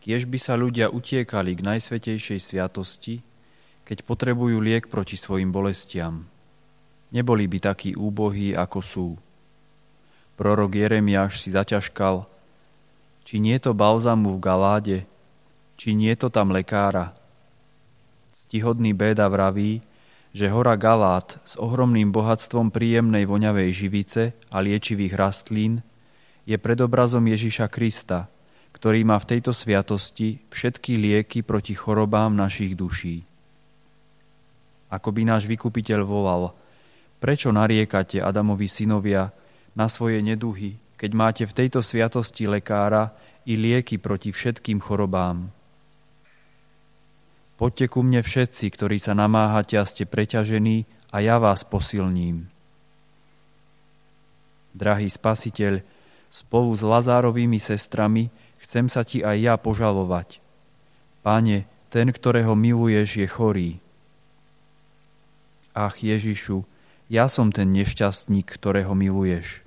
Kiež by sa ľudia utiekali k najsvetejšej sviatosti, keď potrebujú liek proti svojim bolestiam. Neboli by takí úbohí, ako sú. Prorok Jeremiáš si zaťažkal, či nie to balzamu v Galáde, či nie to tam lekára. Ctihodný béda vraví, že hora Galát s ohromným bohatstvom príjemnej voňavej živice a liečivých rastlín je predobrazom Ježiša Krista, ktorý má v tejto sviatosti všetky lieky proti chorobám našich duší. Ako by náš vykupiteľ volal, prečo nariekate Adamovi synovia na svoje neduhy, keď máte v tejto sviatosti lekára i lieky proti všetkým chorobám. Poďte ku mne všetci, ktorí sa namáhate a ste preťažení, a ja vás posilním. Drahý spasiteľ, spolu s Lazárovými sestrami chcem sa ti aj ja požalovať. Pane, ten, ktorého miluješ, je chorý. Ach Ježišu, ja som ten nešťastník, ktorého miluješ.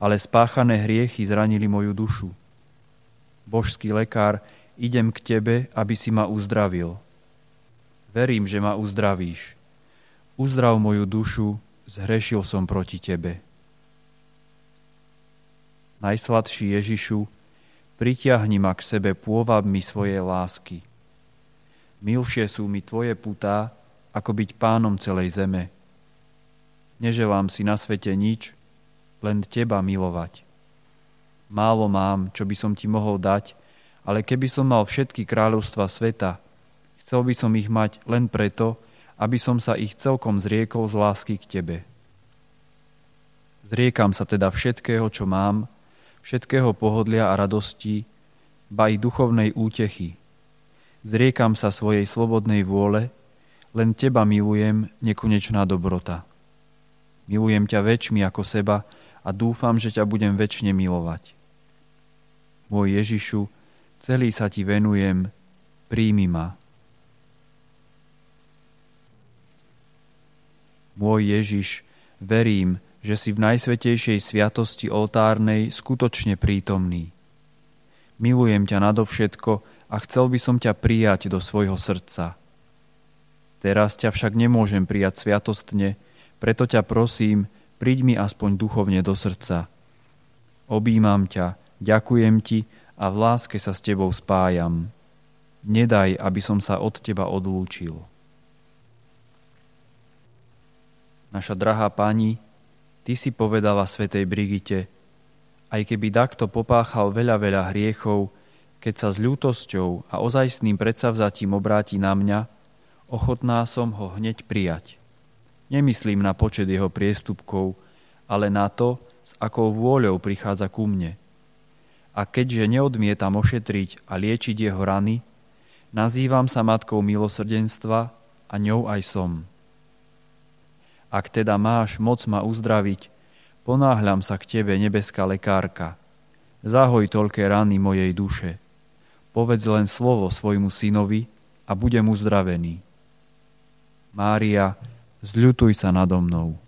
Ale spáchané hriechy zranili moju dušu. Božský lekár, idem k Tebe, aby si ma uzdravil. Verím, že ma uzdravíš. Uzdrav moju dušu, zhrešil som proti Tebe. Najsladší Ježišu, Pritiahni ma k sebe pôvabmi svojej lásky. Milšie sú mi tvoje putá, ako byť pánom celej zeme. Neželám si na svete nič, len teba milovať. Málo mám, čo by som ti mohol dať, ale keby som mal všetky kráľovstva sveta, chcel by som ich mať len preto, aby som sa ich celkom zriekol z lásky k tebe. Zriekam sa teda všetkého, čo mám, všetkého pohodlia a radosti, ba i duchovnej útechy. Zriekam sa svojej slobodnej vôle, len Teba milujem, nekonečná dobrota. Milujem ťa väčšmi ako seba a dúfam, že ťa budem väčšine milovať. Môj Ježišu, celý sa Ti venujem, príjmi ma. Môj Ježiš, verím, že si v najsvetejšej sviatosti oltárnej skutočne prítomný. Milujem ťa nadovšetko a chcel by som ťa prijať do svojho srdca. Teraz ťa však nemôžem prijať sviatostne, preto ťa prosím, príď mi aspoň duchovne do srdca. Obímam ťa, ďakujem ti a v láske sa s tebou spájam. Nedaj, aby som sa od teba odlúčil. Naša drahá pani, Ty si povedala svetej Brigite, aj keby takto popáchal veľa, veľa hriechov, keď sa s ľútosťou a ozajstným predsavzatím obráti na mňa, ochotná som ho hneď prijať. Nemyslím na počet jeho priestupkov, ale na to, s akou vôľou prichádza ku mne. A keďže neodmietam ošetriť a liečiť jeho rany, nazývam sa matkou milosrdenstva a ňou aj som. Ak teda máš moc ma uzdraviť, ponáhľam sa k tebe, nebeská lekárka. Zahoj toľké rany mojej duše. Povedz len slovo svojmu synovi a budem uzdravený. Mária, zľutuj sa nado mnou.